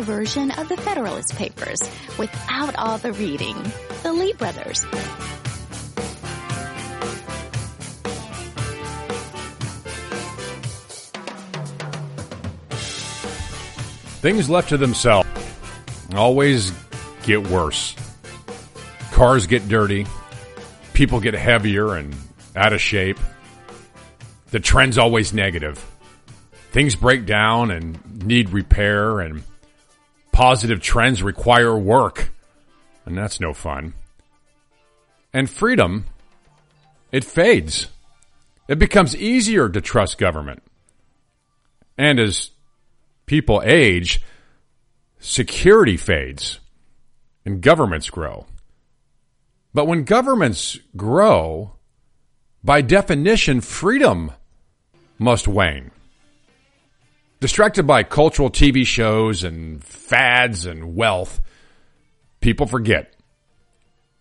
your version of the Federalist Papers without all the reading. The Lee Brothers. Things left to themselves always get worse. Cars get dirty. People get heavier and out of shape. The trend's always negative. Things break down and need repair, and positive trends require work. And that's no fun. And freedom, it fades. It becomes easier to trust government. And as people age, security fades and governments grow. But when governments grow, by definition, freedom must wane. Distracted by cultural TV shows and fads and wealth, people forget.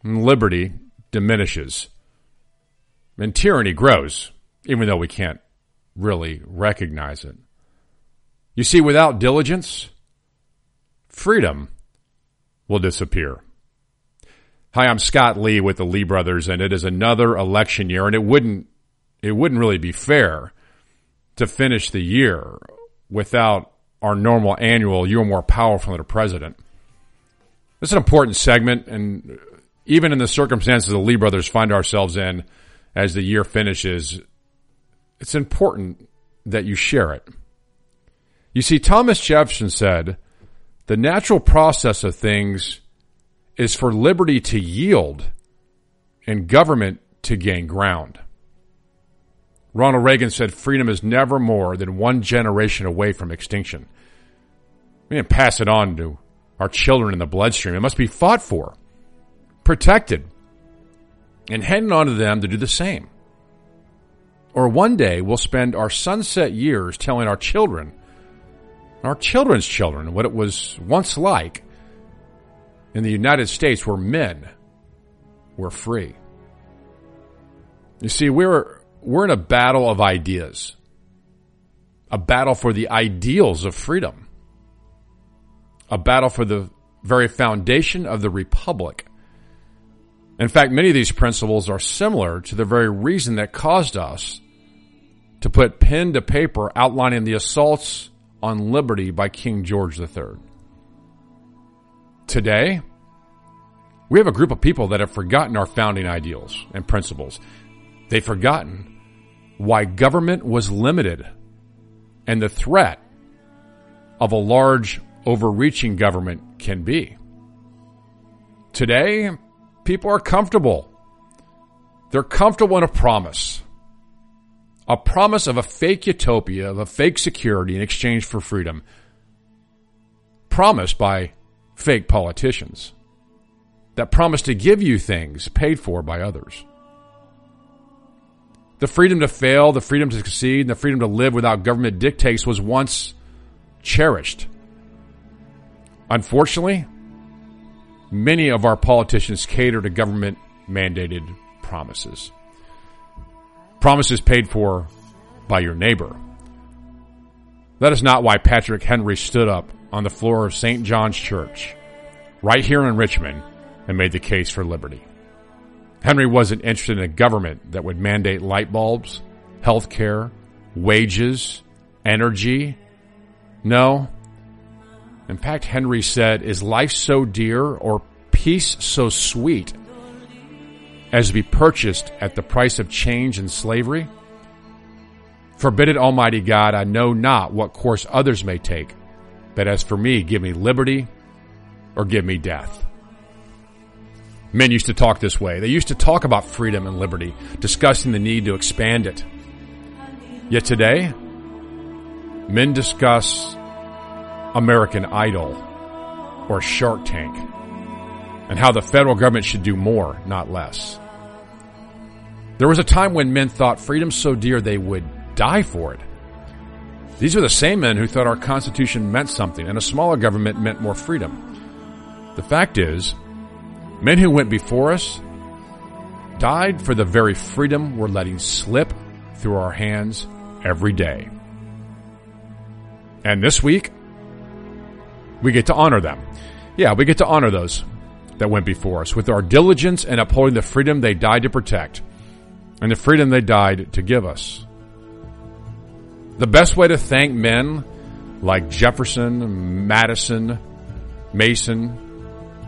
And liberty diminishes. And tyranny grows, even though we can't really recognize it. You see, without diligence, freedom will disappear. Hi, I'm Scott Lee with the Lee Brothers, and it is another election year, and it wouldn't it wouldn't really be fair to finish the year without our normal annual "You're more powerful than a president." This is an important segment, and even in the circumstances the Lee Brothers find ourselves in as the year finishes, it's important that you share it. You see, Thomas Jefferson said, the natural process of things is for liberty to yield and government to gain ground. Ronald Reagan said freedom is never more than one generation away from extinction. We can pass it on to our children in the bloodstream. It must be fought for, protected, and handed on to them to do the same. Or one day we'll spend our sunset years telling our children our children's children what it was once like in the United States where men were free. You see, we're, we're in a battle of ideas, a battle for the ideals of freedom, a battle for the very foundation of the republic. In fact, many of these principles are similar to the very reason that caused us to put pen to paper outlining the assaults on liberty by King George III. Today, we have a group of people that have forgotten our founding ideals and principles. They've forgotten why government was limited and the threat of a large, overreaching government can be. Today, people are comfortable. They're comfortable in a promise a promise of a fake utopia, of a fake security in exchange for freedom, promised by fake politicians that promise to give you things paid for by others. The freedom to fail, the freedom to succeed, and the freedom to live without government dictates was once cherished. Unfortunately, many of our politicians cater to government mandated promises. Promises paid for by your neighbor. That is not why Patrick Henry stood up on the floor of St. John's Church, right here in Richmond, and made the case for liberty. Henry wasn't interested in a government that would mandate light bulbs, health care, wages, energy. No. In fact, Henry said, Is life so dear or peace so sweet as to be purchased at the price of change and slavery? Forbid it, Almighty God, I know not what course others may take, but as for me, give me liberty or give me death. Men used to talk this way. They used to talk about freedom and liberty, discussing the need to expand it. Yet today, men discuss American Idol or Shark Tank and how the federal government should do more, not less. There was a time when men thought freedom so dear they would die for it. These are the same men who thought our Constitution meant something and a smaller government meant more freedom. The fact is, men who went before us died for the very freedom we're letting slip through our hands every day. And this week, We get to honor them. Yeah, we get to honor those that went before us with our diligence and upholding the freedom they died to protect and the freedom they died to give us. The best way to thank men like Jefferson, Madison, Mason,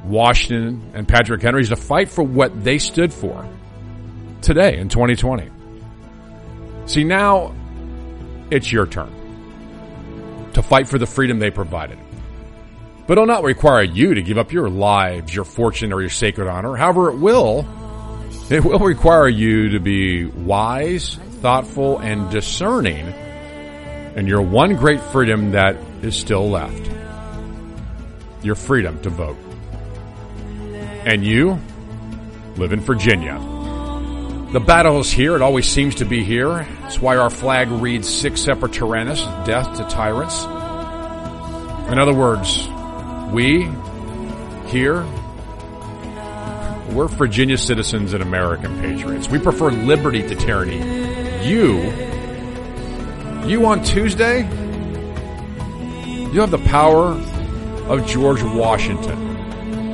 Washington, and Patrick Henry to fight for what they stood for today in 2020. See, now it's your turn to fight for the freedom they provided. But it'll not require you to give up your lives, your fortune, or your sacred honor. However, it will. It will require you to be wise, thoughtful, and discerning in your one great freedom that is still left. Your freedom to vote. And you live in Virginia. The battle is here. It always seems to be here. That's why our flag reads Sic Semper Tyrannis, death to tyrants. In other words, we here, we're Virginia citizens and American patriots. We prefer liberty to tyranny. You, you on Tuesday, you have the power of George Washington.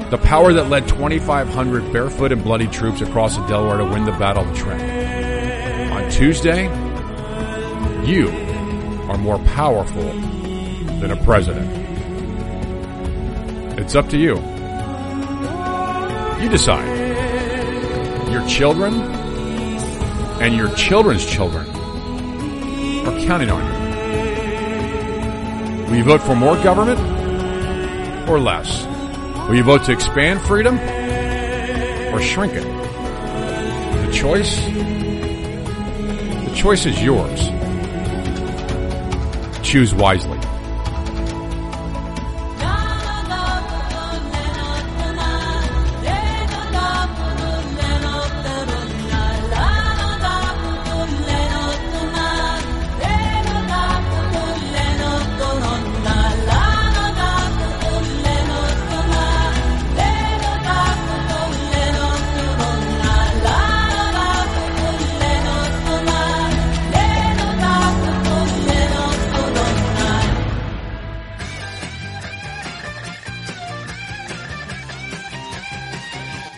The power that led 2,500 barefoot and bloody troops across the Delaware to win the Battle of Trenton. On Tuesday, you are more powerful than a president. It's up to you. You decide. Your children and your children's children are counting on you. You vote for more government or less? Will you vote to expand freedom or shrink it? The choice, the choice is yours. Choose wisely.